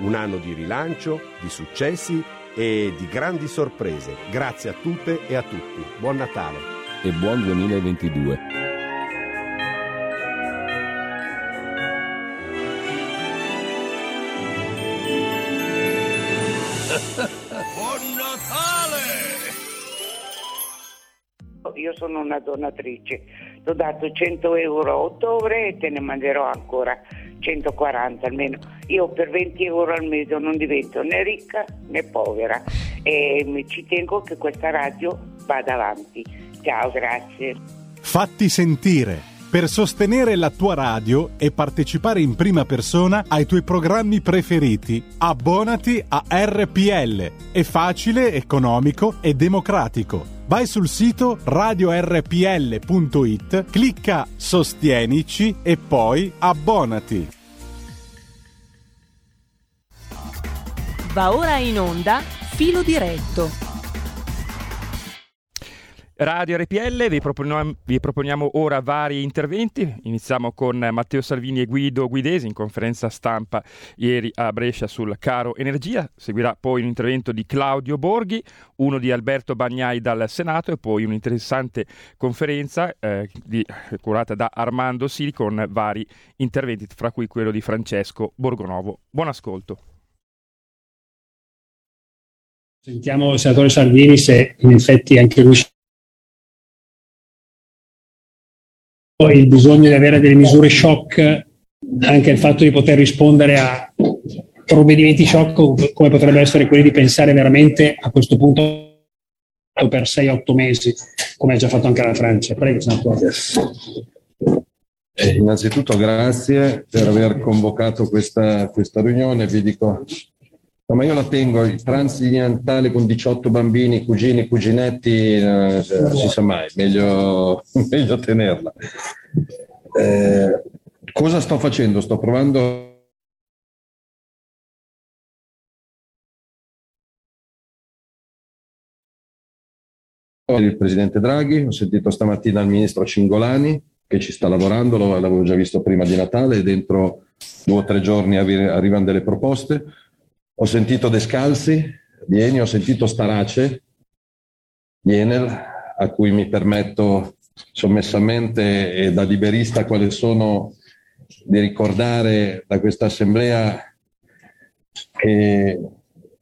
un anno di rilancio, di successi e di grandi sorprese. Grazie a tutte e a tutti. Buon Natale e buon 2022. Buon Natale! Io sono una donatrice, ti ho dato 100 euro a ottobre e te ne manderò ancora 140 almeno. Io per 20 euro al mese non divento né ricca né povera e ci tengo che questa radio vada avanti. Ciao, grazie. Fatti sentire. Per sostenere la tua radio e partecipare in prima persona ai tuoi programmi preferiti, abbonati a RPL. È facile, economico e democratico. Vai sul sito radiorpl.it, clicca Sostienici e poi abbonati. Va ora in onda Filo diretto Radio RPL, vi proponiamo, vi proponiamo, ora vari interventi. Iniziamo con Matteo Salvini e Guido Guidesi in conferenza stampa ieri a Brescia sul caro energia. Seguirà poi un intervento di Claudio Borghi, uno di Alberto Bagnai dal Senato e poi un'interessante conferenza eh, di, curata da Armando Sili con vari interventi, fra cui quello di Francesco Borgonovo. Buon ascolto. Sentiamo il senatore Salvini se in effetti anche lui il bisogno di avere delle misure shock, anche il fatto di poter rispondere a provvedimenti shock come potrebbero essere quelli di pensare veramente a questo punto per 6-8 mesi, come ha già fatto anche la Francia. Prego, senatore. Eh, innanzitutto grazie per aver convocato questa, questa riunione, vi dico No, ma io la tengo, il Natale con 18 bambini, cugini, cuginetti, eh, non si sa mai, meglio, meglio tenerla. Eh, cosa sto facendo? Sto provando il presidente Draghi, ho sentito stamattina il ministro Cingolani che ci sta lavorando, l'avevo già visto prima di Natale, dentro due o tre giorni arrivano delle proposte. Ho sentito Descalzi vieni, ho sentito Starace di a cui mi permetto sommessamente e da liberista quali sono di ricordare da questa assemblea che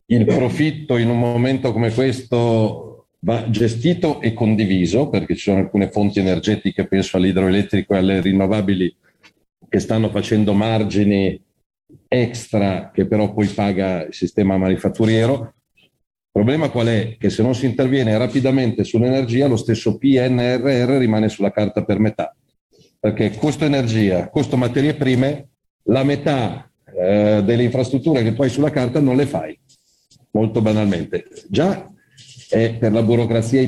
il profitto in un momento come questo va gestito e condiviso perché ci sono alcune fonti energetiche, penso all'idroelettrico e alle rinnovabili, che stanno facendo margini extra che però poi paga il sistema manifatturiero. Il problema qual è? Che se non si interviene rapidamente sull'energia, lo stesso PNRR rimane sulla carta per metà. Perché costo energia, costo materie prime, la metà eh, delle infrastrutture che tu hai sulla carta non le fai, molto banalmente. Già è per la burocrazia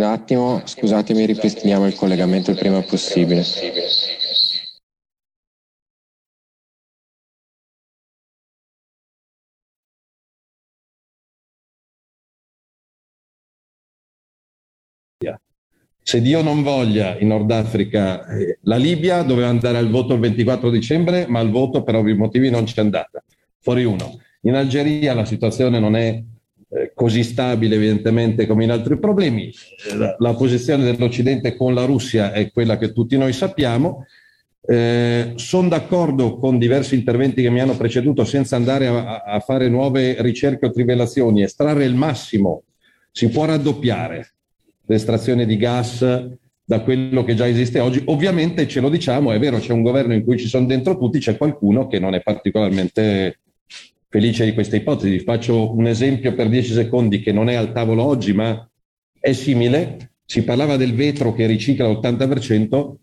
Un attimo, scusatemi, ripristiniamo il collegamento il prima possibile. Se Dio non voglia in Nord Africa, eh, la Libia doveva andare al voto il 24 dicembre, ma al voto per ovvi motivi non c'è andata. Fuori uno. In Algeria la situazione non è eh, così stabile evidentemente come in altri problemi. Eh, la, posizione dell'Occidente con la Russia è quella che tutti noi sappiamo. Eh, sono d'accordo con diversi interventi che mi hanno preceduto senza andare a, a fare nuove ricerche o trivelazioni, estrarre il massimo, si può raddoppiare l'estrazione di gas da quello che già esiste oggi. Ovviamente ce lo diciamo, è vero, c'è un governo in cui ci sono dentro tutti, c'è qualcuno che non è particolarmente felice di questa ipotesi. Faccio un esempio per dieci secondi che non è al tavolo oggi, ma è simile. Si parlava del vetro che ricicla l'80%,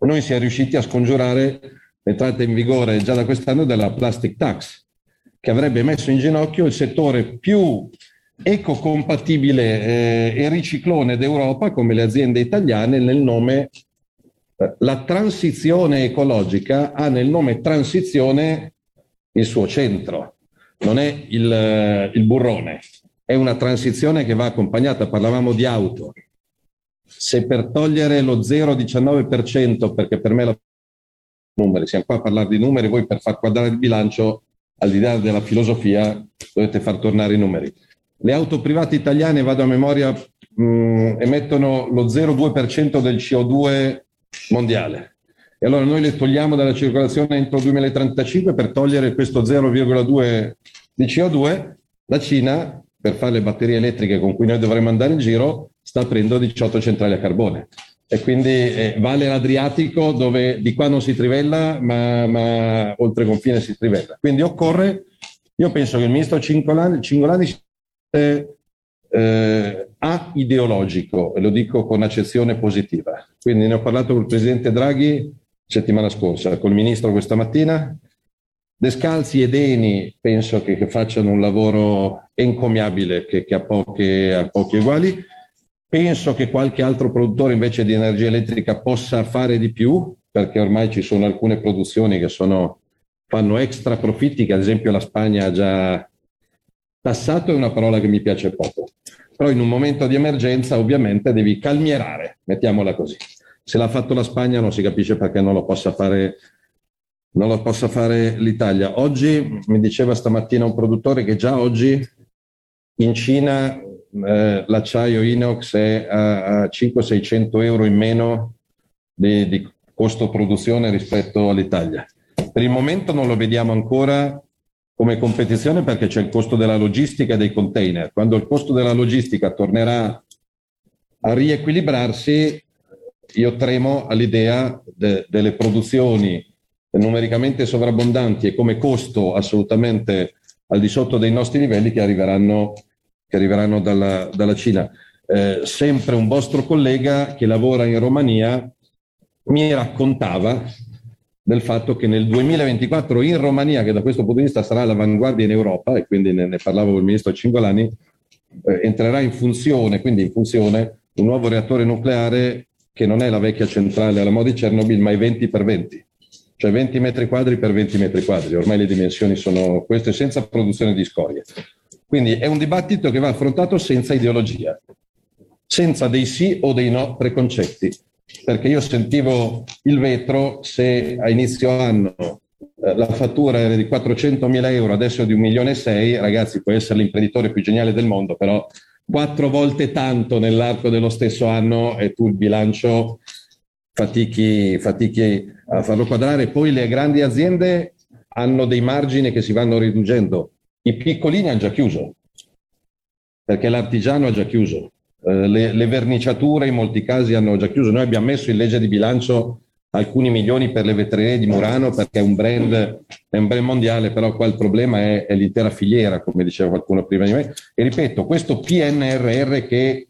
noi siamo riusciti a scongiurare l'entrata in vigore già da quest'anno della plastic tax, che avrebbe messo in ginocchio il settore più ecocompatibile eh, e riciclone d'Europa come le aziende italiane nel nome eh, la transizione ecologica ha nel nome transizione il suo centro, non è il, eh, il burrone, è una transizione che va accompagnata, parlavamo di auto. Se per togliere lo 0,19%, perché per me la numeri, siamo qua a parlare di numeri, voi per far quadrare il bilancio, al di là della filosofia, dovete far tornare i numeri. Le auto private italiane, vado a memoria, mh, mm, emettono lo 0,2% del CO2 mondiale. E allora noi le togliamo dalla circolazione entro il 2035 per togliere questo 0,2 di CO2. La Cina, per fare le batterie elettriche con cui noi dovremmo andare in giro, sta aprendo 18 centrali a carbone. E quindi eh, vale l'Adriatico dove di qua non si trivella, ma, ma oltre confine si trivella. Quindi occorre, io penso che il ministro Cingolani, Cingolani eh, eh, a ideologico, e lo dico con accezione positiva. Quindi ne ho parlato con il presidente Draghi settimana scorsa, con il ministro questa mattina. Descalzi e Deni penso che, che facciano un lavoro encomiabile che, che ha, poche, ha pochi uguali. Penso che qualche altro produttore invece di energia elettrica possa fare di più, perché ormai ci sono alcune produzioni che sono, fanno extra profitti, che ad esempio la Spagna ha già Tassato è una parola che mi piace poco, però in un momento di emergenza ovviamente devi calmierare, mettiamola così. Se l'ha fatto la Spagna non si capisce perché non lo possa fare, non lo possa fare l'Italia. Oggi mi diceva stamattina un produttore che già oggi in Cina eh, l'acciaio inox è a, a 500-600 euro in meno di, di costo produzione rispetto all'Italia. Per il momento non lo vediamo ancora come competizione perché c'è il costo della logistica dei container. Quando il costo della logistica tornerà a riequilibrarsi, io tremo all'idea de- delle produzioni numericamente sovrabbondanti e come costo assolutamente al di sotto dei nostri livelli che arriveranno, che arriveranno dalla, dalla, Cina. Eh, sempre un vostro collega che lavora in Romania mi raccontava del fatto che nel 2024 in Romania, che da questo punto di vista sarà all'avanguardia in Europa, e quindi ne, ne parlavo con il ministro Cingolani, eh, entrerà in funzione, quindi in funzione, un nuovo reattore nucleare che non è la vecchia centrale alla moda di Chernobyl, ma è 20 per 20, cioè 20 metri quadri per 20 metri quadri. Ormai le dimensioni sono queste, senza produzione di scorie. Quindi è un dibattito che va affrontato senza ideologia, senza dei sì o dei no preconcetti perché io sentivo il vetro se a inizio anno eh, la fattura era di 400 mila euro, adesso è di un milione e sei, ragazzi puoi essere l'imprenditore più geniale del mondo, però quattro volte tanto nell'arco dello stesso anno e tu il bilancio fatichi, fatichi a farlo quadrare. Poi le grandi aziende hanno dei margini che si vanno riducendo. I piccolini hanno già chiuso, perché l'artigiano ha già chiuso, eh, le, le, verniciature in molti casi hanno già chiuso. Noi abbiamo messo in legge di bilancio alcuni milioni per le vetrerie di Murano perché è un brand, è un brand mondiale, però qua il problema è, è l'intera filiera, come diceva qualcuno prima di me. E ripeto, questo PNRR che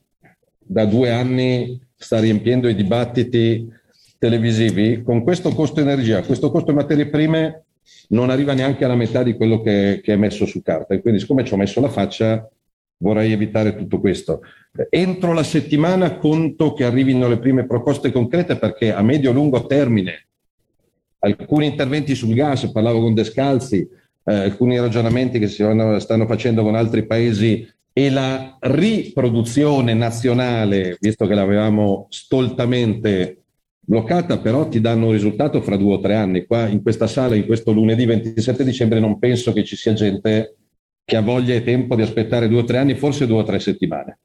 da due anni sta riempiendo i dibattiti televisivi, con questo costo energia, questo costo materie prime non arriva neanche alla metà di quello che, che è messo su carta. E quindi, siccome ci ho messo la faccia, vorrei evitare tutto questo. Entro la settimana conto che arrivino le prime proposte concrete perché a medio-lungo termine alcuni interventi sul gas, parlavo con Descalzi, eh, alcuni ragionamenti che si vanno, stanno facendo con altri paesi e la riproduzione nazionale, visto che l'avevamo stoltamente bloccata, però ti danno un risultato fra due o tre anni. Qua in questa sala, in questo lunedì 27 dicembre, non penso che ci sia gente che ha voglia e tempo di aspettare due o tre anni, forse due o tre settimane.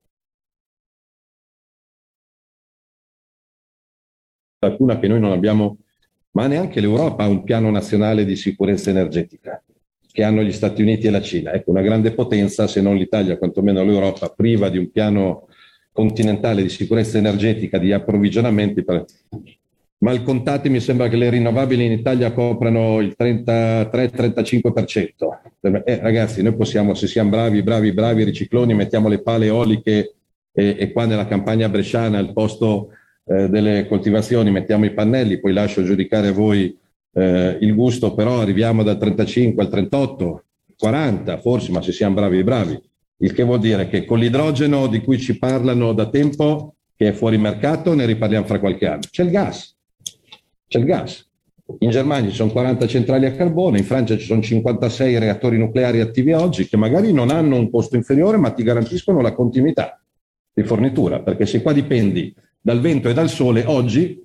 Qualcuna che noi non abbiamo, ma neanche l'Europa ha un piano nazionale di sicurezza energetica che hanno gli Stati Uniti e la Cina. Ecco, una grande potenza, se non l'Italia, quantomeno l'Europa, priva di un piano continentale di sicurezza energetica, di approvvigionamenti. Mal contati mi sembra che le rinnovabili in Italia coprano il 33-35%. Eh, ragazzi, noi possiamo, se siamo bravi, bravi, bravi ricicloni, mettiamo le pale eoliche e, e qua nella campagna bresciana al posto eh, delle coltivazioni mettiamo i pannelli, poi lascio giudicare a voi eh, il gusto, però arriviamo dal 35 al 38, 40 forse, ma se siamo bravi, bravi. Il che vuol dire che con l'idrogeno di cui ci parlano da tempo, che è fuori mercato, ne riparliamo fra qualche anno. C'è il gas, c'è il gas. In Germania ci sono 40 centrali a carbone, in Francia ci sono 56 reattori nucleari attivi oggi che magari non hanno un costo inferiore ma ti garantiscono la continuità di fornitura, perché se qua dipendi dal vento e dal sole, oggi,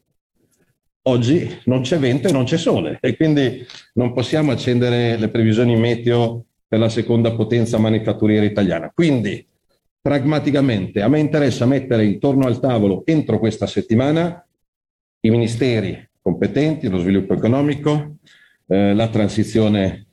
oggi non c'è vento e non c'è sole e quindi non possiamo accendere le previsioni meteo per la seconda potenza manifatturiera italiana. Quindi, pragmaticamente, a me interessa mettere intorno al tavolo entro questa settimana i ministeri competenti, lo sviluppo economico, eh, la transizione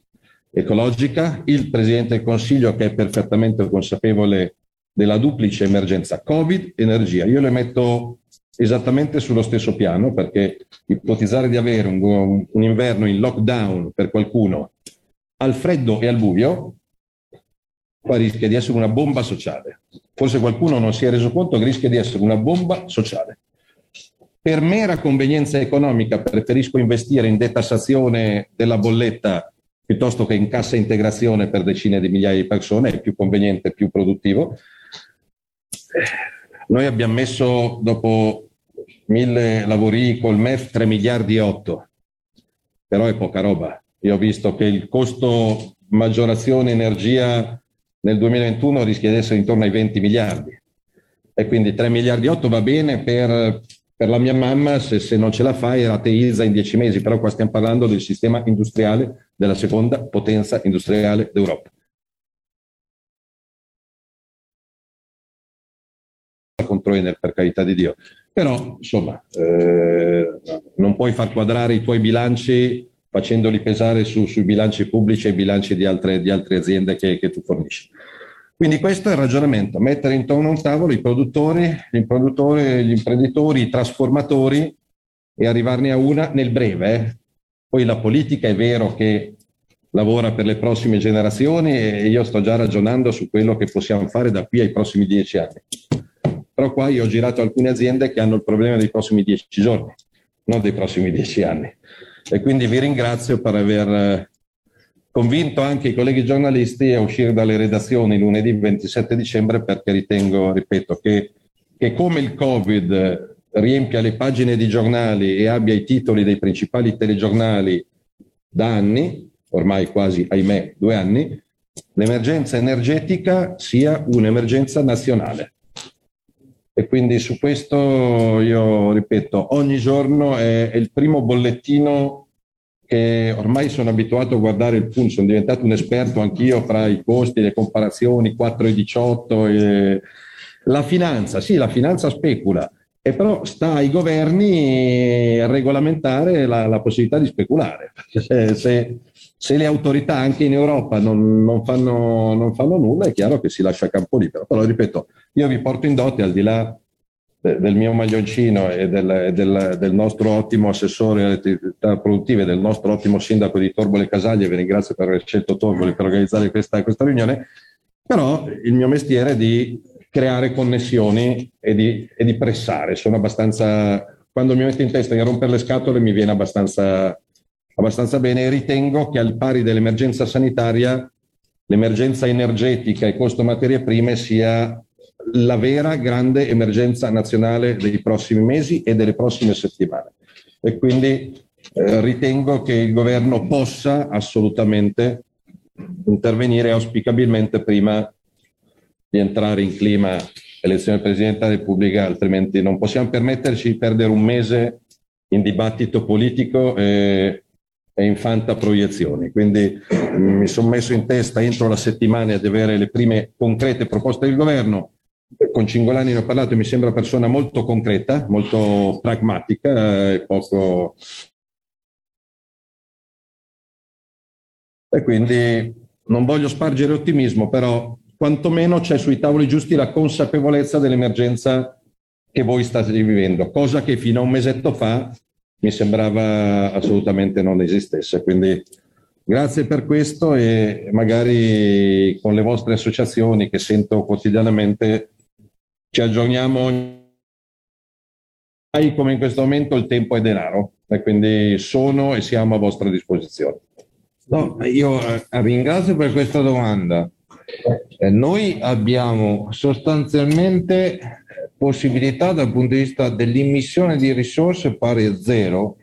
ecologica, il Presidente del Consiglio che è perfettamente consapevole della duplice emergenza Covid, energia. Io le metto esattamente sullo stesso piano perché ipotizzare di avere un, un inverno in lockdown per qualcuno al freddo e al buio, qua rischia di essere una bomba sociale. Forse qualcuno non si è reso conto che rischia di essere una bomba sociale. Per mera convenienza economica preferisco investire in detassazione della bolletta piuttosto che in cassa integrazione per decine di migliaia di persone, è più conveniente, più produttivo. Noi abbiamo messo, dopo mille lavori col MEF, 3 miliardi e 8, però è poca roba. Io ho visto che il costo maggiorazione energia nel 2021 rischia di essere intorno ai 20 miliardi e quindi 3 miliardi e 8 va bene per per la mia mamma, se, se non ce la fai, rateizza in dieci mesi, però qua stiamo parlando del sistema industriale della seconda potenza industriale d'Europa. Contro Enel, per carità di Dio. Però, insomma, eh, non puoi far quadrare i tuoi bilanci facendoli pesare su, sui bilanci pubblici e i bilanci di altre, di altre aziende che, che tu fornisci. Quindi questo è il ragionamento, mettere intorno a un tavolo i produttori, gli, gli imprenditori, i trasformatori e arrivarne a una nel breve. Eh. Poi la politica è vero che lavora per le prossime generazioni e io sto già ragionando su quello che possiamo fare da qui ai prossimi dieci anni. Però qua io ho girato alcune aziende che hanno il problema dei prossimi dieci giorni, non dei prossimi dieci anni. E quindi vi ringrazio per aver convinto anche i colleghi giornalisti a uscire dalle redazioni lunedì 27 dicembre perché ritengo, ripeto, che, che come il Covid riempia le pagine di giornali e abbia i titoli dei principali telegiornali da anni, ormai quasi, ahimè, due anni, l'emergenza energetica sia un'emergenza nazionale. E quindi su questo io ripeto, ogni giorno è, è il primo bollettino che ormai sono abituato a guardare il punto, sono diventato un esperto anch'io fra i costi, le comparazioni 4 e 18. E... La finanza, sì, la finanza specula, e però sta ai governi regolamentare la, la possibilità di speculare. Se, se, Se le autorità anche in Europa non, non, fanno, non fanno nulla, è chiaro che si lascia campo libero. Però ripeto, io vi porto in dote al di là del mio maglioncino e del, del, del, nostro ottimo assessore alle attività produttive, del nostro ottimo sindaco di Torbole Casaglie, vi ringrazio per aver scelto Torbole per organizzare questa, questa riunione, però il mio mestiere è di creare connessioni e di, e di, pressare. Sono abbastanza, quando mi metto in testa di rompere le scatole mi viene abbastanza, abbastanza bene e ritengo che al pari dell'emergenza sanitaria, l'emergenza energetica e costo materie prime sia la vera grande emergenza nazionale dei prossimi mesi e delle prossime settimane. E quindi eh, ritengo che il governo possa assolutamente intervenire auspicabilmente prima di entrare in clima elezione del Presidente della Repubblica, altrimenti non possiamo permetterci di perdere un mese in dibattito politico e, e in fanta proiezioni. Quindi mi sono messo in testa entro la settimana di avere le prime concrete proposte del governo con Cingolani ne ho parlato, mi sembra persona molto concreta, molto pragmatica e poco... E quindi non voglio spargere ottimismo, però quantomeno c'è sui tavoli giusti la consapevolezza dell'emergenza che voi state vivendo, cosa che fino a un mesetto fa mi sembrava assolutamente non esistesse. Quindi grazie per questo e magari con le vostre associazioni che sento quotidianamente ci aggiorniamo come in questo momento il tempo è denaro e quindi sono e siamo a vostra disposizione. No, io eh, ringrazio per questa domanda. Eh, noi abbiamo sostanzialmente possibilità dal punto di vista dell'immissione di risorse pari a zero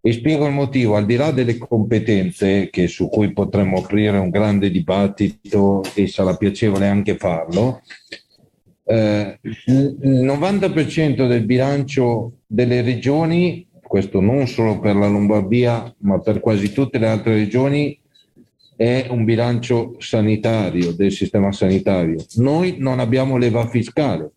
e spiego il motivo, al di là delle competenze che, su cui potremmo aprire un grande dibattito e sarà piacevole anche farlo, eh, il 90% del bilancio delle regioni, questo non solo per la Lombardia, ma per quasi tutte le altre regioni, è un bilancio sanitario, del sistema sanitario. Noi non abbiamo leva fiscale,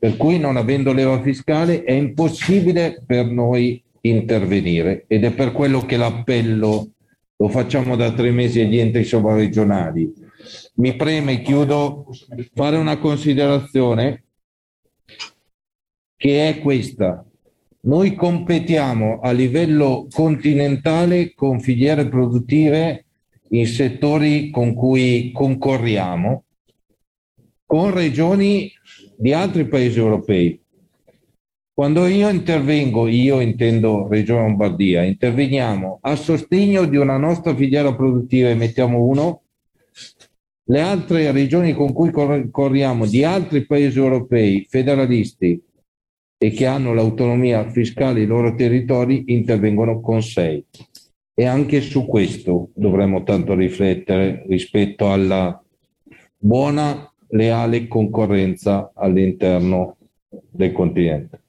per cui non avendo leva fiscale è impossibile per noi intervenire ed è per quello che l'appello lo facciamo da tre mesi agli enti sovraregionali mi preme, chiudo, fare una considerazione che è questa. Noi competiamo a livello continentale con filiere produttive in settori con cui concorriamo con regioni di altri paesi europei. Quando io intervengo, io intendo Regione Lombardia, interveniamo a sostegno di una nostra filiera produttiva e mettiamo uno, le altre regioni con cui corriamo di altri paesi europei federalisti e che hanno l'autonomia fiscale i loro territori intervengono con sei. E anche su questo dovremmo tanto riflettere rispetto alla buona, leale concorrenza all'interno del continente.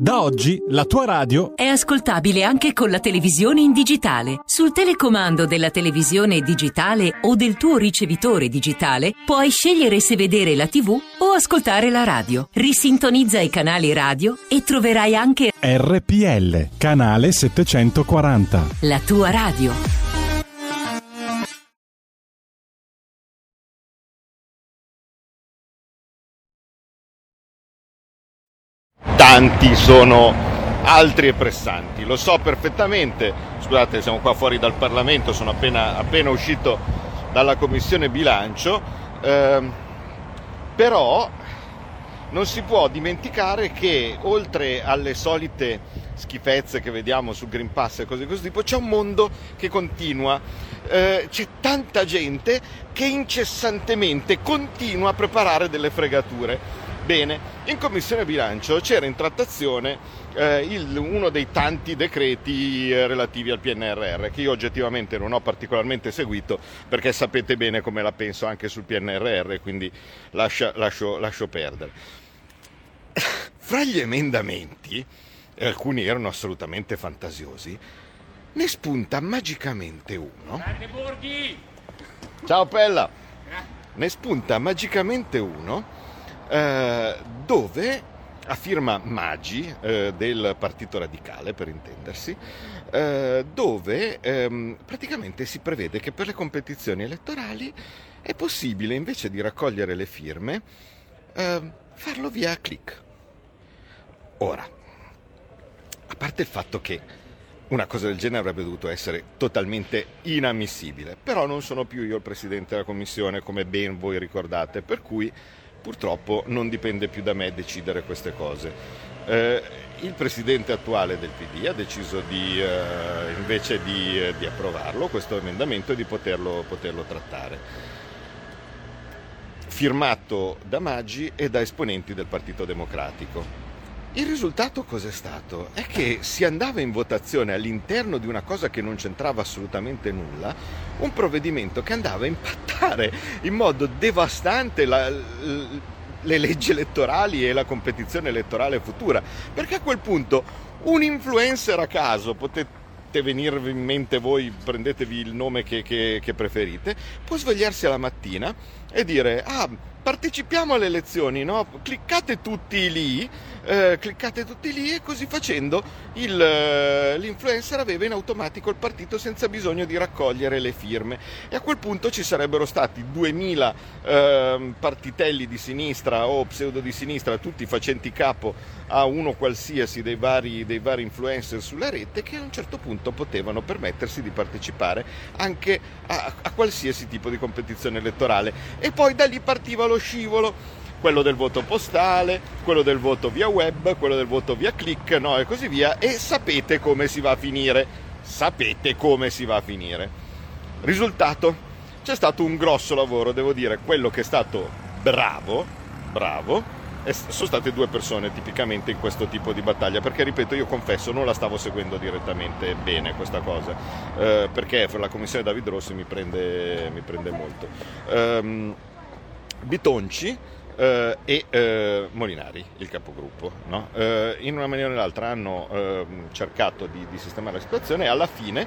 Da oggi la tua radio è ascoltabile anche con la televisione in digitale. Sul telecomando della televisione digitale o del tuo ricevitore digitale puoi scegliere se vedere la TV o ascoltare la radio. Risintonizza i canali radio e troverai anche RPL, canale 740. La tua radio. Tanti sono altri e pressanti. Lo so perfettamente, scusate, siamo qua fuori dal Parlamento, sono appena, appena uscito dalla Commissione Bilancio, ehm, però non si può dimenticare che oltre alle solite schifezze che vediamo sul Green Pass e cose di questo tipo, c'è un mondo che continua. Eh, c'è tanta gente che incessantemente continua a preparare delle fregature. Bene, in Commissione Bilancio c'era in trattazione eh, il, uno dei tanti decreti eh, relativi al PNRR che io oggettivamente non ho particolarmente seguito perché sapete bene come la penso anche sul PNRR, quindi lascia, lascio, lascio perdere. Fra gli emendamenti, e alcuni erano assolutamente fantasiosi, ne spunta magicamente uno. Ciao Pella! Ne spunta magicamente uno eh, dove a firma Maggi eh, del Partito Radicale, per intendersi, eh, dove ehm, praticamente si prevede che per le competizioni elettorali è possibile invece di raccogliere le firme eh, farlo via click. Ora, a parte il fatto che una cosa del genere avrebbe dovuto essere totalmente inammissibile, però non sono più io il presidente della commissione, come ben voi ricordate, per cui purtroppo non dipende più da me decidere queste cose. Eh, il presidente attuale del PD ha deciso di, eh, invece di, eh, di, approvarlo, questo emendamento, e di poterlo, poterlo trattare. Firmato da Maggi e da esponenti del Partito Democratico. Il risultato cos'è stato? È che si andava in votazione all'interno di una cosa che non c'entrava assolutamente nulla, un provvedimento che andava a impattare in modo devastante la, le leggi elettorali e la competizione elettorale futura, perché a quel punto un influencer a caso, potete venirvi in mente voi, prendetevi il nome che, che, che preferite, può svegliarsi alla mattina e dire ah partecipiamo alle elezioni, no? cliccate tutti lì, eh, cliccate tutti lì e così facendo il, eh, l'influencer aveva in automatico il partito senza bisogno di raccogliere le firme. E a quel punto ci sarebbero stati 2000 eh, partitelli di sinistra o pseudo di sinistra, tutti facenti capo a uno qualsiasi dei vari, dei vari influencer sulla rete che a un certo punto potevano permettersi di partecipare anche a, a qualsiasi tipo di competizione elettorale. E poi da lì partiva lo scivolo quello del voto postale, quello del voto via web, quello del voto via click, no, e così via, e sapete come si va a finire. Sapete come si va a finire. Risultato? C'è stato un grosso lavoro, devo dire, quello che è stato bravo, bravo, sono state due persone tipicamente in questo tipo di battaglia, perché ripeto, io confesso, non la stavo seguendo direttamente bene questa cosa, eh, perché la commissione David Rossi mi prende, mi prende molto. Um, Bitonci eh, e eh, Molinari, il capogruppo. No? Eh, in una maniera o nell'altra hanno ehm, cercato di, di, sistemare la situazione e alla fine,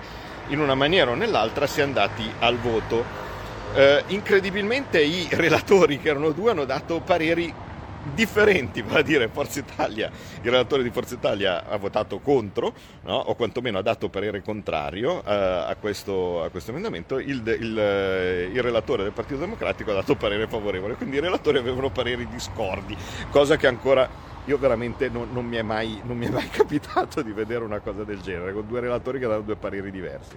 in una maniera o nell'altra, si è andati al voto. Eh, incredibilmente i relatori, che erano due, hanno dato pareri differenti, vale a dire Forza Italia, il relatore di Forza Italia ha votato contro, no? o quantomeno ha dato parere contrario eh, a, questo, a, questo, emendamento, il, il, eh, il, relatore del Partito Democratico ha dato parere favorevole, quindi i relatori avevano pareri discordi, cosa che ancora io veramente non, non, mi mai, non mi è mai capitato di vedere una cosa del genere, con due relatori che danno due pareri diversi.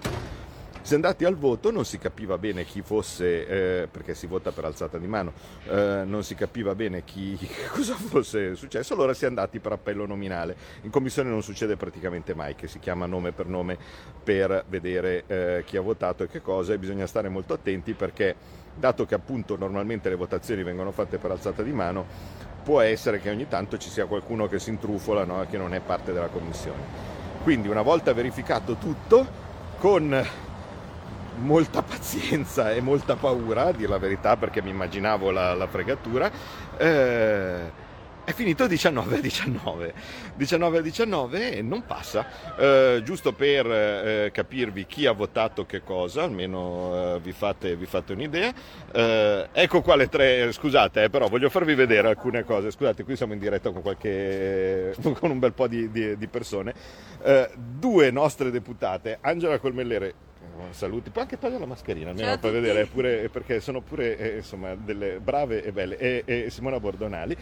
Si è andati al voto, non si capiva bene chi fosse, eh, perché si vota per alzata di mano, eh, non si capiva bene chi, cosa fosse successo, allora si è andati per appello nominale. In commissione non succede praticamente mai che si chiama nome per nome per vedere eh, chi ha votato e che cosa e bisogna stare molto attenti perché dato che appunto normalmente le votazioni vengono fatte per alzata di mano, può essere che ogni tanto ci sia qualcuno che si intrufola no? che non è parte della commissione. Quindi una volta verificato tutto, con molta pazienza e molta paura, a dire la verità, perché mi immaginavo la, la fregatura. Eh, è finito 19 a 19. 19 a 19 e non passa. Eh, giusto per eh, capirvi chi ha votato che cosa, almeno eh, vi, fate, vi, fate, un'idea. Eh, ecco qua le tre, scusate, eh, però voglio farvi vedere alcune cose. Scusate, qui siamo in diretta con, qualche, con un bel po' di, di, di persone. Eh, due nostre deputate, Angela Colmellere saluti, puoi anche togliere la mascherina almeno per vedere pure, perché sono pure eh, insomma, delle brave e belle. E, e Simona Bordonali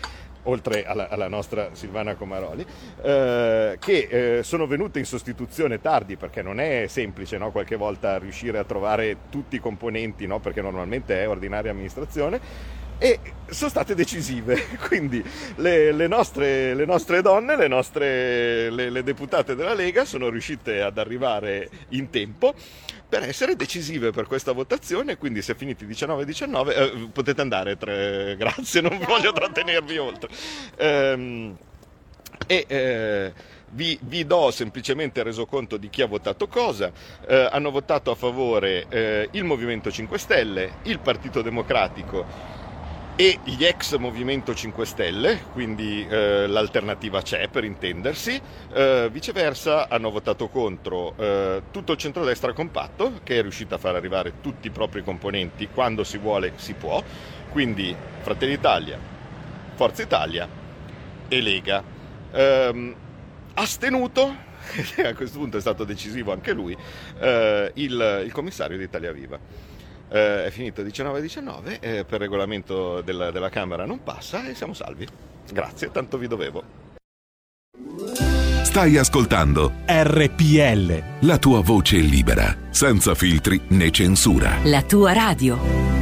oltre alla, alla, nostra Silvana Comaroli, eh, che eh, sono venute in sostituzione tardi perché non è semplice no, qualche volta riuscire a trovare tutti i componenti, no, perché normalmente è ordinaria amministrazione e sono state decisive, quindi le, le, nostre, le nostre, donne, le, nostre, le deputate della Lega sono riuscite ad arrivare in tempo per essere decisive per questa votazione, quindi se finiti 19-19 eh, potete andare, tre, grazie, non voglio trattenervi oltre. Ehm, e eh, vi, vi, do semplicemente resoconto di chi ha votato cosa. Eh, hanno votato a favore eh, il Movimento 5 Stelle, il Partito Democratico e gli ex Movimento 5 Stelle, quindi eh, l'alternativa c'è per intendersi, eh, viceversa hanno votato contro eh, tutto il centrodestra compatto che è riuscito a far arrivare tutti i propri componenti quando si vuole si può, quindi Fratelli Italia, Forza Italia e Lega. ehm, astenuto, a questo punto è stato decisivo anche lui, eh, il, il commissario di Italia Viva. Eh, è finito 19-19, eh, per regolamento della, della Camera non passa e siamo salvi. Grazie, tanto vi dovevo. Stai ascoltando RPL. la tua voce libera, senza filtri né censura. La tua radio.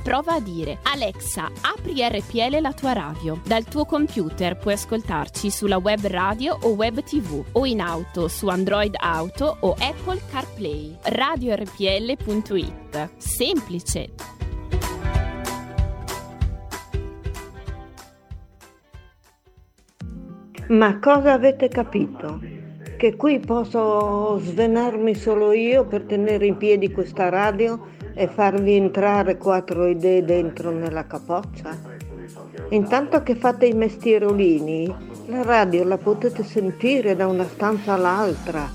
prova a dire Alexa, apri RPL la tua radio. Dal tuo computer puoi ascoltarci sulla web radio o web tv o in auto su Android Auto o Apple CarPlay. RadioRPL.it. Semplice. Ma cosa avete capito? Che qui posso svenarmi solo io per tenere in piedi questa radio e farvi entrare quattro idee dentro nella capoccia? Intanto che fate i mestierolini, la radio la potete sentire da una stanza all'altra,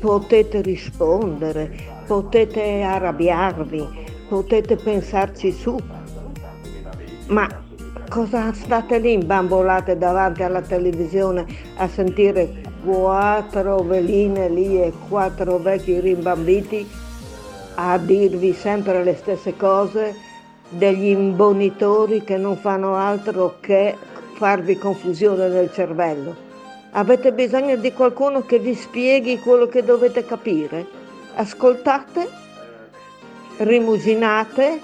potete rispondere, potete arrabbiarvi, potete pensarci su. Ma cosa state lì imbambolate davanti alla televisione a sentire quattro veline lì e quattro vecchi rimbambiti a dirvi sempre le stesse cose degli imbonitori che non fanno altro che farvi confusione nel cervello. Avete bisogno di qualcuno che vi spieghi quello che dovete capire. Ascoltate, rimuginate,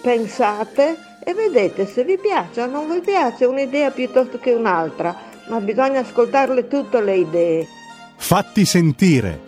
pensate e vedete se vi piace o non vi piace un'idea piuttosto che un'altra, ma bisogna ascoltarle tutte le idee. Fatti sentire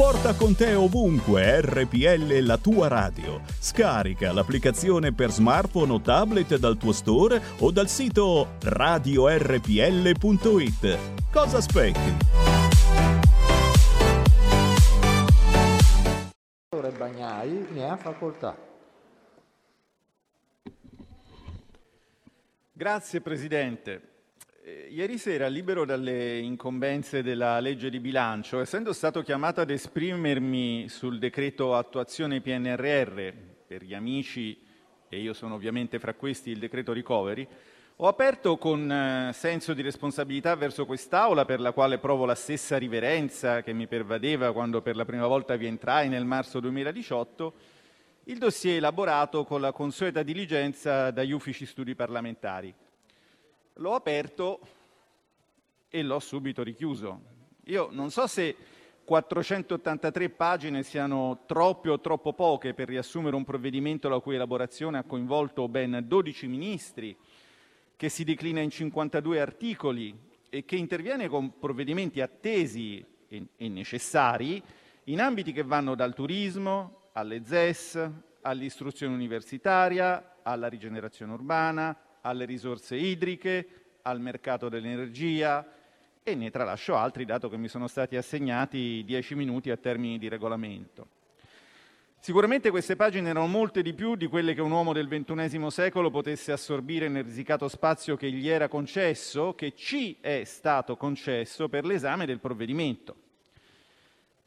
Porta con te ovunque RPL la tua radio. Scarica l'applicazione per smartphone o tablet dal tuo store o dal sito radiorpl.it. Cosa aspetti? Bagnai ne ha facoltà. Grazie Presidente. Eh, Ieri sera, libero dalle incombenze della legge di bilancio, essendo stato chiamato ad esprimermi sul decreto attuazione PNRR, per gli amici, e io sono ovviamente fra questi, il decreto recovery, ho aperto con eh, senso di responsabilità verso quest'Aula, per la quale provo la stessa riverenza che mi pervadeva quando per la prima volta vi entrai nel marzo 2018, il dossier elaborato con la consueta diligenza dagli uffici studi parlamentari. L'ho aperto e l'ho subito richiuso. Io non so se 483 pagine siano troppe o troppo poche per riassumere un provvedimento la cui elaborazione ha coinvolto ben 12 ministri, che si declina in 52 articoli e che interviene con provvedimenti attesi e, necessari in ambiti che vanno dal turismo alle ZES, all'istruzione universitaria, alla rigenerazione urbana, alle risorse idriche, al mercato dell'energia e ne tralascio altri, dato che mi sono stati assegnati dieci minuti a termini di regolamento. Sicuramente queste pagine erano molte di più di quelle che un uomo del XXI secolo potesse assorbire nel risicato spazio che gli era concesso, che ci è stato concesso per l'esame del provvedimento.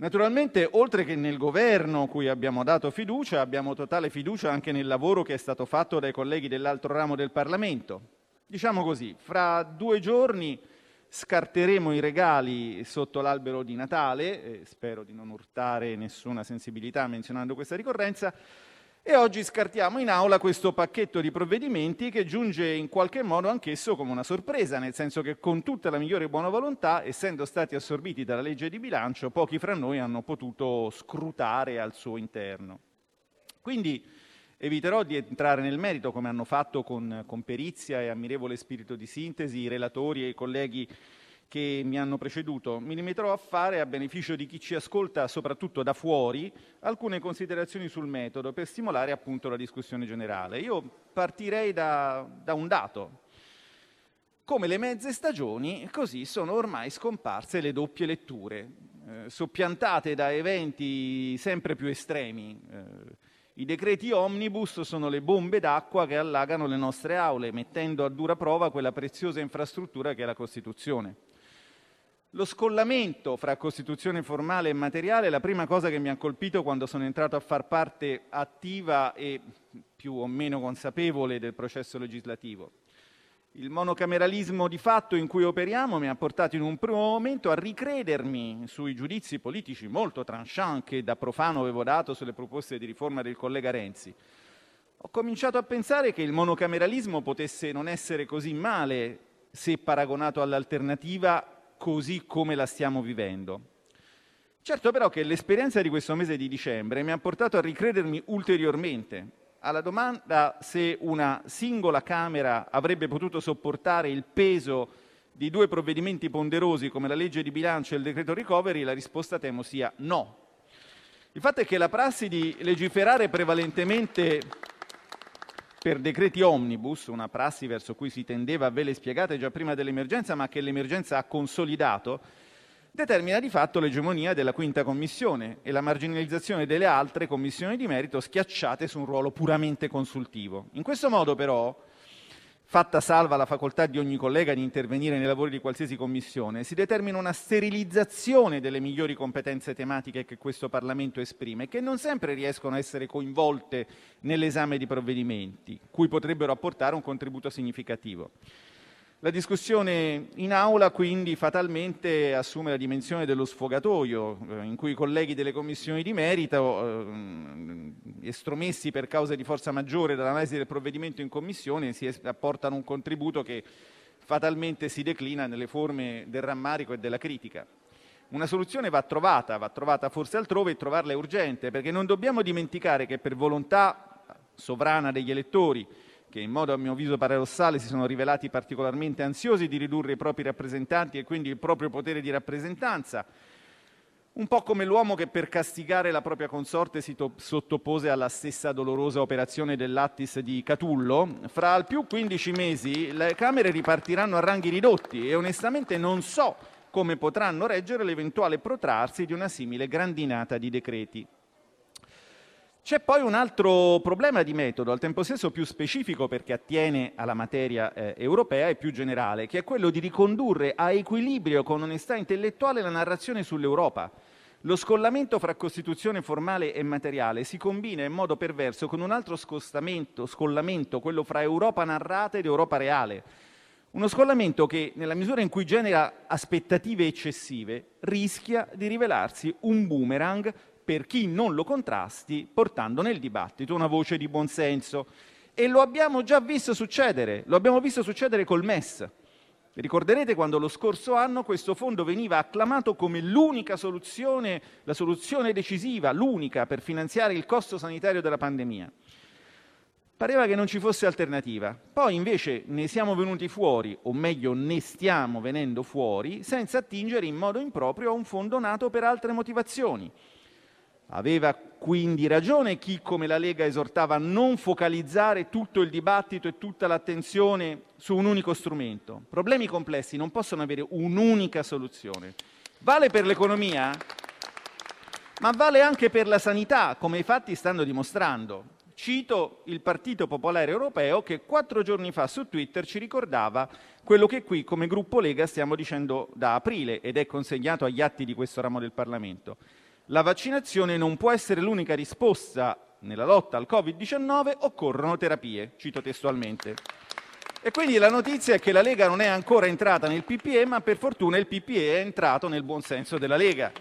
Naturalmente, oltre che nel governo cui abbiamo dato fiducia, abbiamo totale fiducia anche nel lavoro che è stato fatto dai colleghi dell'altro ramo del Parlamento. Diciamo così, fra due giorni scarteremo i regali sotto l'albero di Natale, eh, spero di non urtare nessuna sensibilità menzionando questa ricorrenza, e oggi scartiamo in aula questo pacchetto di provvedimenti che giunge in qualche modo anch'esso come una sorpresa, nel senso che con tutta la migliore buona volontà, essendo stati assorbiti dalla legge di bilancio, pochi fra noi hanno potuto scrutare al suo interno. Quindi eviterò di entrare nel merito, come hanno fatto con, con perizia e ammirevole spirito di sintesi i relatori e i colleghi che mi hanno preceduto. Mi limiterò a fare, a beneficio di chi ci ascolta, soprattutto da fuori, alcune considerazioni sul metodo per stimolare appunto la discussione generale. Io partirei da, da un dato. Come le mezze stagioni, così sono ormai scomparse le doppie letture, eh, soppiantate da eventi sempre più estremi. Eh, I decreti omnibus sono le bombe d'acqua che allagano le nostre aule, mettendo a dura prova quella preziosa infrastruttura che è la Costituzione. Lo scollamento fra Costituzione formale e materiale è la prima cosa che mi ha colpito quando sono entrato a far parte attiva e più o meno consapevole del processo legislativo. Il monocameralismo di fatto in cui operiamo mi ha portato in un primo momento a ricredermi sui giudizi politici molto tranchant che da profano avevo dato sulle proposte di riforma del collega Renzi. Ho cominciato a pensare che il monocameralismo potesse non essere così male se paragonato all'alternativa così come la stiamo vivendo. Certo però che l'esperienza di questo mese di dicembre mi ha portato a ricredermi ulteriormente alla domanda se una singola Camera avrebbe potuto sopportare il peso di due provvedimenti ponderosi come la legge di bilancio e il decreto recovery, la risposta temo sia no. Il fatto è che la prassi di legiferare prevalentemente per decreti omnibus, una prassi verso cui si tendeva a vele spiegate già prima dell'emergenza, ma che l'emergenza ha consolidato, determina di fatto l'egemonia della quinta commissione e la marginalizzazione delle altre commissioni di merito schiacciate su un ruolo puramente consultivo. In questo modo, però, fatta salva la facoltà di ogni collega di intervenire nei lavori di qualsiasi commissione, si determina una sterilizzazione delle migliori competenze tematiche che questo Parlamento esprime, che non sempre riescono a essere coinvolte nell'esame di provvedimenti, cui potrebbero apportare un contributo significativo. La discussione in aula quindi fatalmente assume la dimensione dello sfogatoio, eh, in cui i colleghi delle commissioni di merito, eh, estromessi per causa di forza maggiore dall'analisi del provvedimento in commissione, si apportano un contributo che fatalmente si declina nelle forme del rammarico e della critica. Una soluzione va trovata, va trovata forse altrove e trovarla è urgente, perché non dobbiamo dimenticare che per volontà sovrana degli elettori, che in modo a mio avviso paradossale si sono rivelati particolarmente ansiosi di ridurre i propri rappresentanti e quindi il proprio potere di rappresentanza, un po' come l'uomo che per castigare la propria consorte si to- sottopose alla stessa dolorosa operazione dell'Attis di Catullo, fra al più 15 mesi le Camere ripartiranno a ranghi ridotti e onestamente non so come potranno reggere l'eventuale protrarsi di una simile grandinata di decreti. C'è poi un altro problema di metodo, al tempo stesso più specifico perché attiene alla materia eh, europea e più generale, che è quello di ricondurre a equilibrio con onestà intellettuale la narrazione sull'Europa. Lo scollamento fra Costituzione formale e materiale si combina in modo perverso con un altro scollamento, quello fra Europa narrata ed Europa reale. Uno scollamento che, nella misura in cui genera aspettative eccessive, rischia di rivelarsi un boomerang per chi non lo contrasti, portando nel dibattito una voce di buonsenso. E lo abbiamo già visto succedere, lo abbiamo visto succedere col MES. Ricorderete quando lo scorso anno questo fondo veniva acclamato come l'unica soluzione, la soluzione decisiva, l'unica per finanziare il costo sanitario della pandemia. Pareva che non ci fosse alternativa. Poi invece ne siamo venuti fuori, o meglio ne stiamo venendo fuori, senza attingere in modo improprio a un fondo nato per altre motivazioni. Aveva quindi ragione chi, come la Lega, esortava a non focalizzare tutto il dibattito e tutta l'attenzione su un unico strumento. Problemi complessi non possono avere un'unica soluzione. Vale per l'economia, ma vale anche per la sanità, come i fatti stanno dimostrando. Cito il Partito Popolare Europeo che quattro giorni fa su Twitter ci ricordava quello che qui come gruppo Lega stiamo dicendo da aprile ed è consegnato agli atti di questo ramo del Parlamento. La vaccinazione non può essere l'unica risposta nella lotta al Covid-19, occorrono terapie, cito testualmente. E quindi la notizia è che la Lega non è ancora entrata nel PPE, ma per fortuna il PPE è entrato nel buon senso della Lega.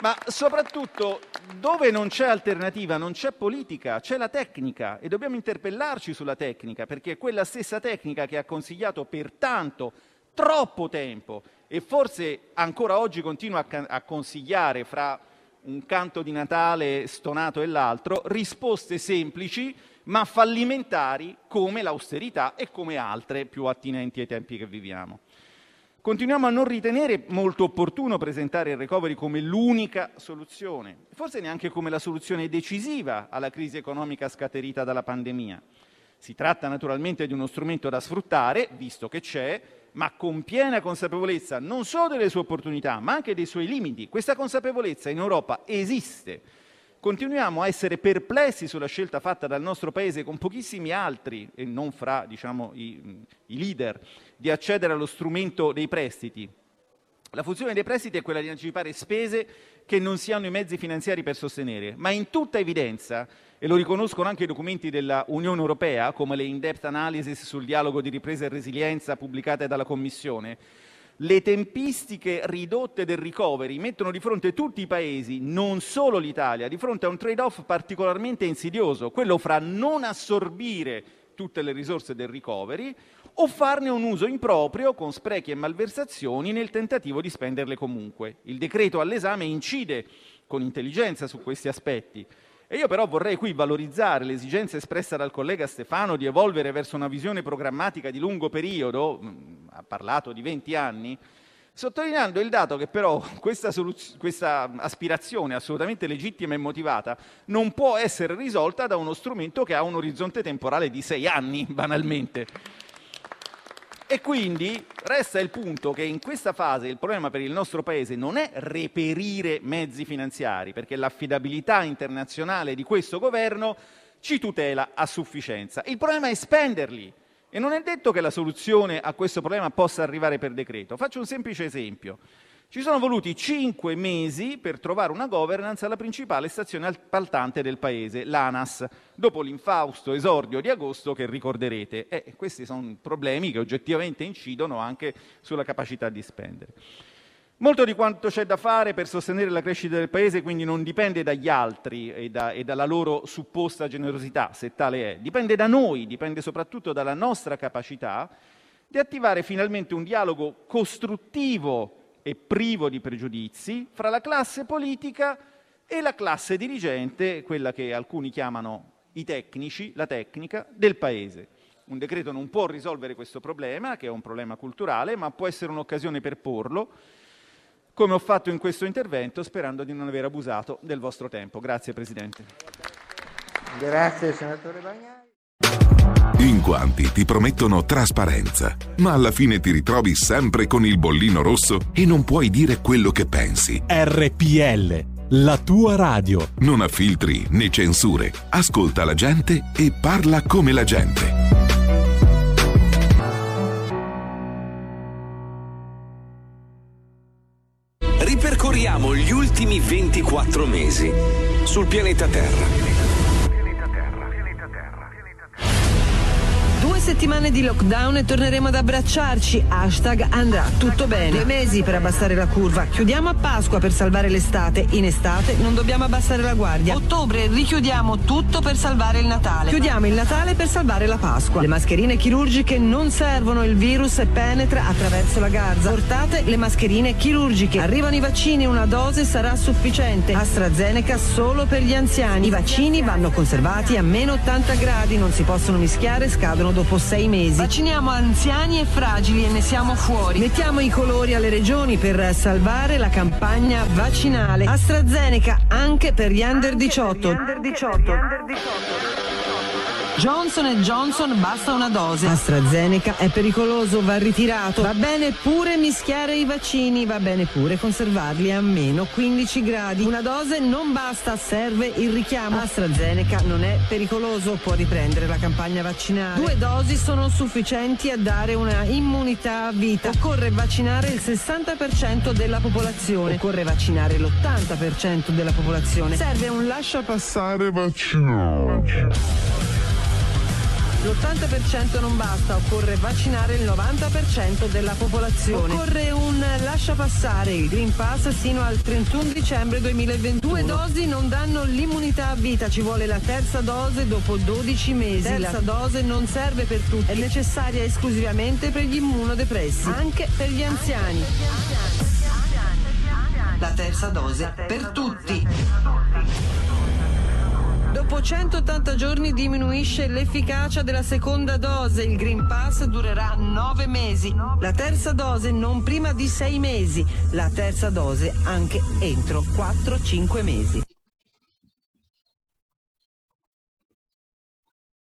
Ma soprattutto, dove non c'è alternativa, non c'è politica, c'è la tecnica e dobbiamo interpellarci sulla tecnica, perché è quella stessa tecnica che ha consigliato per tanto, troppo tempo e forse ancora oggi continua a, consigliare fra un canto di Natale stonato e l'altro, risposte semplici ma fallimentari come l'austerità e come altre più attinenti ai tempi che viviamo. Continuiamo a non ritenere molto opportuno presentare il recovery come l'unica soluzione, forse neanche come la soluzione decisiva alla crisi economica scaterita dalla pandemia. Si tratta naturalmente di uno strumento da sfruttare, visto che c'è, ma con piena consapevolezza non solo delle sue opportunità, ma anche dei suoi limiti. Questa consapevolezza in Europa esiste. Continuiamo a essere perplessi sulla scelta fatta dal nostro Paese con pochissimi altri, e non fra diciamo, i, i leader, di accedere allo strumento dei prestiti. La funzione dei prestiti è quella di anticipare spese che non si hanno i mezzi finanziari per sostenere, ma in tutta evidenza, e lo riconoscono anche i documenti della Unione Europea, come le in-depth analysis sul dialogo di ripresa e resilienza pubblicate dalla Commissione, le tempistiche ridotte del recovery mettono di fronte tutti i paesi, non solo l'Italia, di fronte a un trade-off particolarmente insidioso, quello fra non assorbire tutte le risorse del recovery o farne un uso improprio con sprechi e malversazioni nel tentativo di spenderle comunque. Il decreto all'esame incide con intelligenza su questi aspetti. E io però vorrei qui valorizzare l'esigenza espressa dal collega Stefano di evolvere verso una visione programmatica di lungo periodo, mm, ha parlato di 20 anni, sottolineando il dato che però questa, soluz- questa aspirazione assolutamente legittima e motivata non può essere risolta da uno strumento che ha un orizzonte temporale di sei anni, banalmente. E quindi resta il punto che in questa fase il problema per il nostro Paese non è reperire mezzi finanziari, perché l'affidabilità internazionale di questo governo ci tutela a sufficienza. Il problema è spenderli e non è detto che la soluzione a questo problema possa arrivare per decreto. Faccio un semplice esempio. Ci sono voluti cinque mesi per trovare una governance alla principale stazione appaltante del paese, l'ANAS, dopo l'infausto esordio di agosto che ricorderete. E questi sono problemi che oggettivamente incidono anche sulla capacità di spendere. Molto di quanto c'è da fare per sostenere la crescita del Paese quindi non dipende dagli altri e, da, e, dalla loro supposta generosità, se tale è, dipende da noi, dipende soprattutto dalla nostra capacità di attivare finalmente un dialogo costruttivo e privo di pregiudizi fra la classe politica e la classe dirigente, quella che alcuni chiamano i tecnici, la tecnica del Paese. Un decreto non può risolvere questo problema, che è un problema culturale, ma può essere un'occasione per porlo, come ho fatto in questo intervento, sperando di non aver abusato del vostro tempo. Grazie Presidente. Grazie senatore Bagnai. In quanti ti promettono trasparenza, ma alla fine ti ritrovi sempre con il bollino rosso e non puoi dire quello che pensi. RPL, la tua radio. Non ha filtri né censure. Ascolta la gente e parla come la gente. Ultimi 24 mesi sul pianeta Terra. Settimane di lockdown e torneremo ad abbracciarci. Hashtag andrà tutto bene. Due mesi per abbassare la curva. Chiudiamo a Pasqua per salvare l'estate. In estate non dobbiamo abbassare la guardia. Ottobre richiudiamo tutto per salvare il Natale. Chiudiamo il Natale per salvare la Pasqua. Le mascherine chirurgiche non servono. Il virus penetra attraverso la garza. Portate le mascherine chirurgiche. Arrivano i vaccini. Una dose sarà sufficiente. AstraZeneca solo per gli anziani. I vaccini vanno conservati a meno 80 gradi. Non si possono mischiare. Scadono dopo sei mesi. Vacciniamo anziani e fragili e ne siamo fuori. Mettiamo i colori alle regioni per salvare la campagna vaccinale. AstraZeneca anche per gli under 18. Under 18. Johnson Johnson basta una dose. AstraZeneca è pericoloso, va ritirato. Va bene pure mischiare i vaccini, va bene pure conservarli a meno 15 gradi. Una dose non basta, serve il richiamo. AstraZeneca non è pericoloso, può riprendere la campagna vaccinale. Due dosi sono sufficienti a dare una immunità a vita. Occorre vaccinare il 60% della popolazione. Occorre vaccinare l'80% della popolazione. Serve un lascia passare vaccino. L'80% non basta, occorre vaccinare il 90% della popolazione. Occorre un lascia passare il Green Pass sino al 31 dicembre 2021. Due dosi non danno l'immunità a vita, ci vuole la terza dose dopo 12 mesi. La terza dose non serve per tutti, è necessaria esclusivamente per gli immunodepressi, anche per gli anziani. La terza dose per tutti. Dopo 180 giorni diminuisce l'efficacia della seconda dose. Il Green Pass durerà 9 mesi. La terza dose non prima di 6 mesi. La terza dose anche entro 4-5 mesi.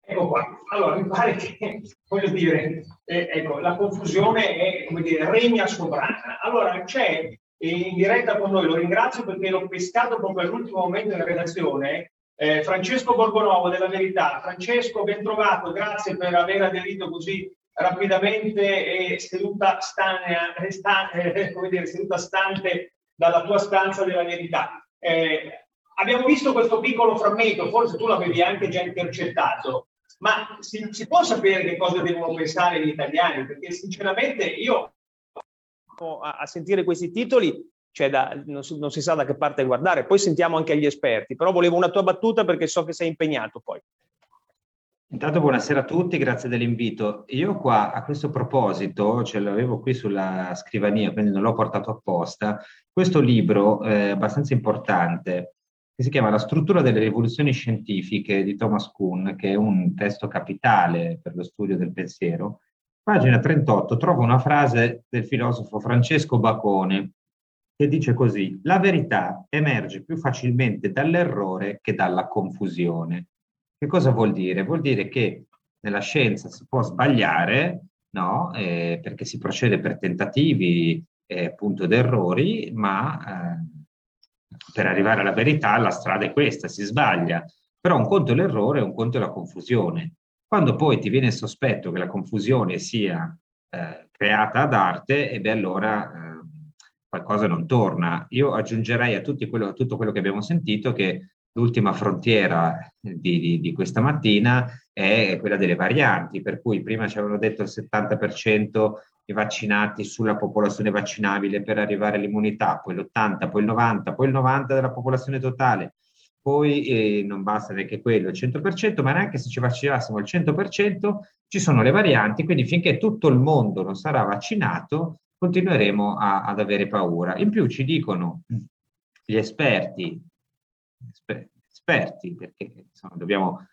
Ecco qua. Allora, mi pare che, voglio dire, eh, ecco, la confusione è, come dire, regna sovrana. Allora, c'è eh, in diretta con noi, lo ringrazio perché l'ho pescato proprio all'ultimo momento in redazione, eh, Francesco Borgonovo della Verità. Francesco, ben trovato, grazie per aver aderito così rapidamente e seduta, stanea, sta, eh, dire, seduta stante dalla tua stanza della Verità. Eh, abbiamo visto questo piccolo frammento, forse tu l'avevi anche già intercettato, ma si, si, può sapere che cosa devono pensare gli italiani? Perché sinceramente io a sentire questi titoli cioè da, non, si, non, si, sa da che parte guardare, poi sentiamo anche gli esperti, però volevo una tua battuta perché so che sei impegnato poi. Intanto buonasera a tutti, grazie dell'invito. Io qua a questo proposito, ce l'avevo qui sulla scrivania, quindi non l'ho portato apposta, questo libro è abbastanza importante che si chiama La struttura delle rivoluzioni scientifiche di Thomas Kuhn, che è un testo capitale per lo studio del pensiero. Pagina 38 trovo una frase del filosofo Francesco Bacone che dice così, la verità emerge più facilmente dall'errore che dalla confusione. Che cosa vuol dire? Vuol dire che nella scienza si può sbagliare, no? Eh, perché si procede per tentativi eh, appunto ed errori, ma eh, per arrivare alla verità la strada è questa, si sbaglia. Però un conto è l'errore, un conto è la confusione. Quando poi ti viene il sospetto che la confusione sia eh, creata ad arte, e beh allora eh, qualcosa non torna. Io aggiungerei a, quello, tutto quello che abbiamo sentito che l'ultima frontiera di, di, di, questa mattina è quella delle varianti, per cui prima ci avevano detto il 70% i vaccinati sulla popolazione vaccinabile per arrivare all'immunità, poi l'80, poi il 90, poi il 90 della popolazione totale, poi eh, non basta neanche quello, il 100%, ma neanche se ci vaccinassimo il 100% ci sono le varianti, quindi finché tutto il mondo non sarà vaccinato continueremo a, ad avere paura. In più ci dicono gli esperti, esperti perché insomma, dobbiamo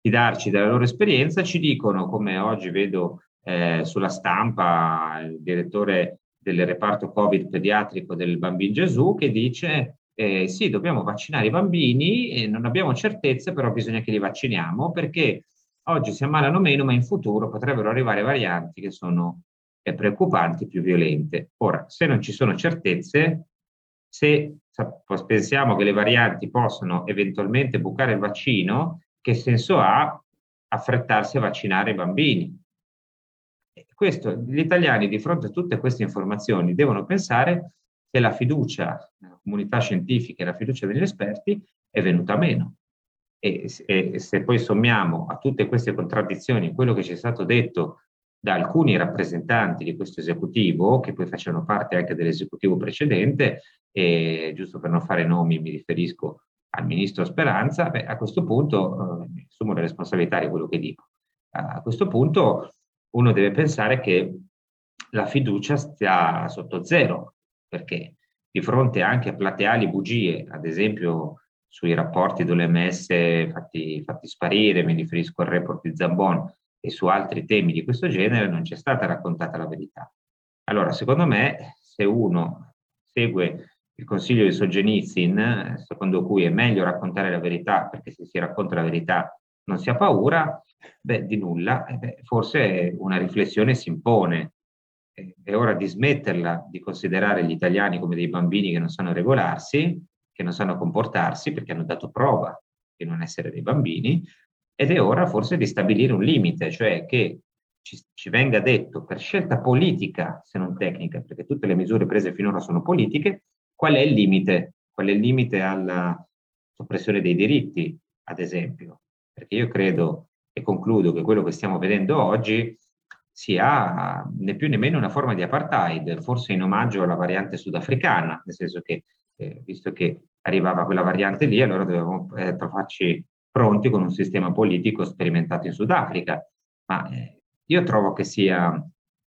fidarci della loro esperienza, ci dicono, come oggi vedo eh, sulla stampa il direttore del reparto Covid pediatrico del Bambin Gesù che dice eh, sì, dobbiamo vaccinare i bambini, e non abbiamo certezze, però bisogna che li vacciniamo perché oggi si ammalano meno, ma in futuro potrebbero arrivare varianti che sono eh, preoccupanti, più violente. Ora, se non ci sono certezze, se pensiamo che le varianti possono eventualmente bucare il vaccino, che senso ha affrettarsi a vaccinare i bambini? Questo, gli italiani di fronte a tutte queste informazioni devono pensare che la fiducia nella comunità scientifica e la fiducia degli esperti è venuta meno. E, e se poi sommiamo a tutte queste contraddizioni quello che ci è stato detto da alcuni rappresentanti di questo esecutivo, che poi facevano parte anche dell'esecutivo precedente, e giusto per non fare nomi mi riferisco al ministro Speranza, beh, a questo punto eh, assumo la responsabilità di quello che dico. A questo punto uno deve pensare che la fiducia stia sotto zero, perché di fronte anche a plateali bugie, ad esempio sui rapporti dell'OMS fatti, fatti sparire, mi riferisco al report di Zambon, e su altri temi di questo genere non c'è stata raccontata la verità. Allora, secondo me, se uno segue il consiglio di Solzhenitsyn, secondo cui è meglio raccontare la verità perché se si racconta la verità non si ha paura, beh, di nulla, eh beh, forse una riflessione si impone. È ora di smetterla di considerare gli italiani come dei bambini che non sanno regolarsi, che non sanno comportarsi perché hanno dato prova di non essere dei bambini, ed è ora forse di stabilire un limite, cioè che ci, ci, venga detto per scelta politica, se non tecnica, perché tutte le misure prese finora sono politiche, qual è il limite? Qual è il limite alla soppressione dei diritti, ad esempio? Perché io credo e concludo che quello che stiamo vedendo oggi sia né più né meno una forma di apartheid, forse in omaggio alla variante sudafricana, nel senso che eh, visto che arrivava quella variante lì, allora dovevamo eh, trovarci pronti con un sistema politico sperimentato in Sudafrica. Ma eh, io trovo che sia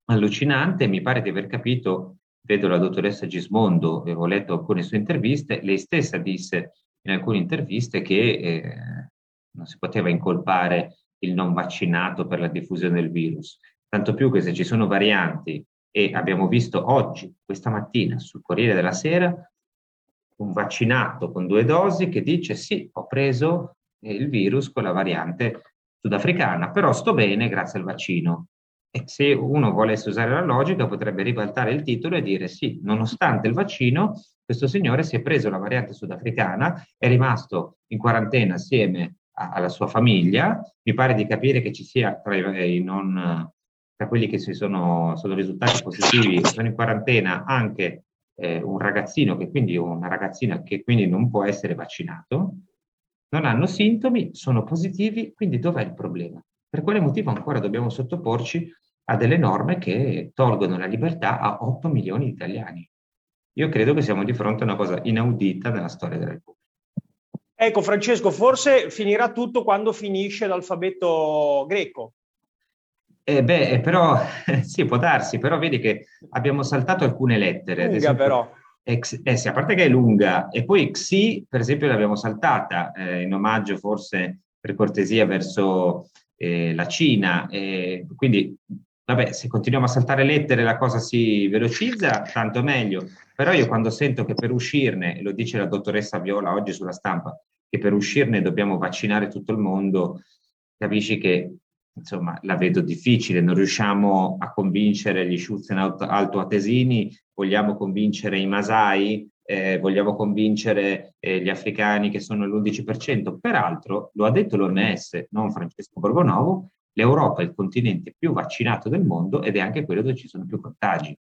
allucinante, mi pare di aver capito vedo la dottoressa Gismondo, e ho letto alcune sue interviste, lei stessa disse in alcune interviste che eh, non si poteva incolpare il non vaccinato per la diffusione del virus, tanto più che se ci sono varianti e abbiamo visto oggi, questa mattina, sul Corriere della Sera, un vaccinato con due dosi che dice sì, ho preso il virus con la variante sudafricana, però sto bene grazie al vaccino. E se uno volesse usare la logica potrebbe ribaltare il titolo e dire sì, nonostante il vaccino, questo signore si è preso la variante sudafricana, è rimasto in quarantena assieme a, alla sua famiglia, mi pare di capire che ci sia tra, i non, tra quelli che si sono, sono risultati positivi, sono in quarantena anche eh, un ragazzino che quindi una ragazzina che quindi non può essere vaccinato, non hanno sintomi, sono positivi, quindi dov'è il problema? Per quale motivo ancora dobbiamo sottoporci a delle norme che tolgono la libertà a 8 milioni di italiani? Io credo che siamo di fronte a una cosa inaudita nella storia della Repubblica. Ecco Francesco, forse finirà tutto quando finisce l'alfabeto greco. Eh beh, però sì, può darsi, però vedi che abbiamo saltato alcune lettere. Lunga esempio, però. Eh sì, a parte che è lunga, e poi Xi, per esempio, l'abbiamo saltata eh, in omaggio forse per cortesia verso eh, la Cina. quindi, vabbè, se continuiamo a saltare lettere la cosa si velocizza, tanto meglio. Però io quando sento che per uscirne, lo dice la dottoressa Viola oggi sulla stampa, che per uscirne dobbiamo vaccinare tutto il mondo, capisci che insomma, la vedo difficile, non riusciamo a convincere gli Schutzen altoatesini, vogliamo convincere i Masai, eh, vogliamo convincere eh, gli africani che sono l'11%. Peraltro, lo ha detto l'OMS, non Francesco Borgonovo, l'Europa è il continente più vaccinato del mondo ed è anche quello dove ci sono più contagi.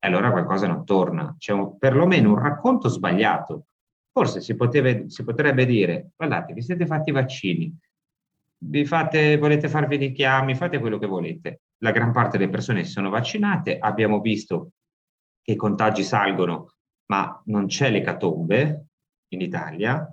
Allora qualcosa non torna. C'è un, perlomeno un racconto sbagliato. Forse si, poteva, si potrebbe dire, guardate, vi siete fatti i vaccini, vi fate, volete farvi richiami, fate quello che volete. La gran parte delle persone si sono vaccinate, abbiamo visto che i contagi salgono, ma non c'è l'ecatombe in Italia.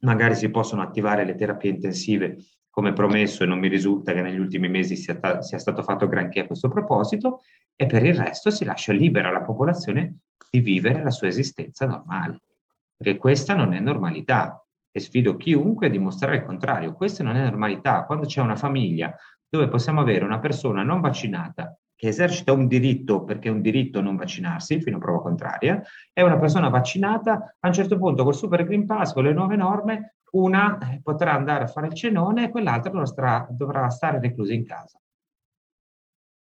Magari si possono attivare le terapie intensive come promesso e non mi risulta che negli ultimi mesi sia, ta- sia stato fatto granché a questo proposito e per il resto si lascia libera la popolazione di vivere la sua esistenza normale. Perché questa non è normalità, e sfido chiunque a dimostrare il contrario. Questa non è normalità. Quando c'è una famiglia dove possiamo avere una persona non vaccinata che esercita un diritto, perché è un diritto non vaccinarsi, fino a prova contraria, e una persona vaccinata, a un certo punto col Super Green Pass, con le nuove norme, una potrà andare a fare il cenone e quell'altra dovrà, dovrà stare reclusa in casa.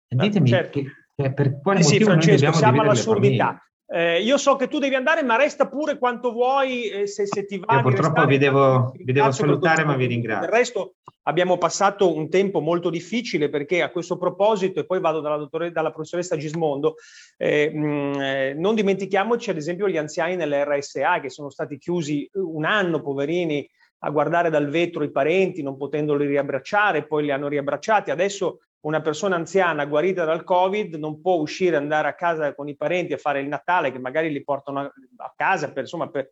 Ditemi certo. che, che per quale eh motivo sì, Francesco, noi dobbiamo siamo all'assurdità. Eh, io so che tu devi andare, ma resta pure quanto vuoi eh, se, se, ti va. Io purtroppo vi devo, vi devo salutare, ma vi ringrazio. Del resto abbiamo passato un tempo molto difficile perché a questo proposito, e poi vado dalla, dottore, dalla professoressa Gismondo, eh, mh, eh, non dimentichiamoci ad esempio gli anziani nell'RSA che sono stati chiusi un anno, poverini, a guardare dal vetro i parenti, non potendoli riabbracciare, poi li hanno riabbracciati. Adesso una persona anziana guarita dal Covid non può uscire, andare a casa con i parenti a fare il Natale, che magari li portano a casa per, insomma, per,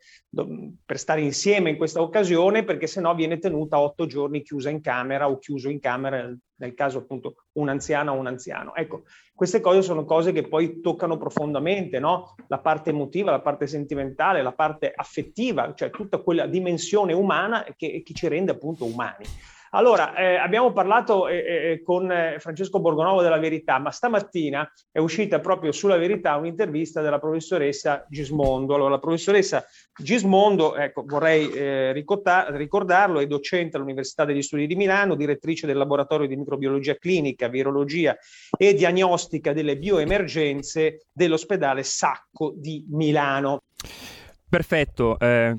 per stare insieme in questa occasione, perché sennò viene tenuta otto giorni chiusa in camera o chiuso in camera, nel caso appunto un'anziana o un anziano. Ecco, queste cose sono cose che poi toccano profondamente, no? La parte emotiva, la parte sentimentale, la parte affettiva, cioè tutta quella dimensione umana che, che ci rende appunto umani. Allora, eh, abbiamo parlato eh, eh, con eh, Francesco Borgonovo della Verità, ma stamattina è uscita proprio sulla Verità un'intervista della professoressa Gismondo. Allora, la professoressa Gismondo, ecco, vorrei eh, ricordarlo, è docente all'Università degli Studi di Milano, direttrice del laboratorio di microbiologia clinica, virologia e diagnostica delle bioemergenze dell'ospedale Sacco di Milano. Perfetto, eh,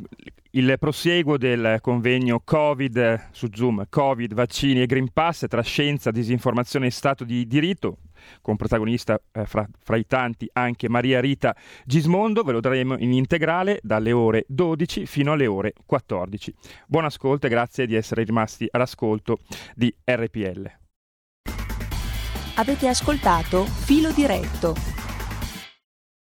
il prosieguo del convegno Covid su Zoom, Covid, vaccini e Green Pass tra scienza, disinformazione e Stato di diritto, con protagonista eh, fra, fra, i tanti anche Maria Rita Gismondo, ve lo daremo in integrale dalle ore 12 fino alle ore 14. Buon ascolto e grazie di essere rimasti all'ascolto di RPL. Avete ascoltato Filo Diretto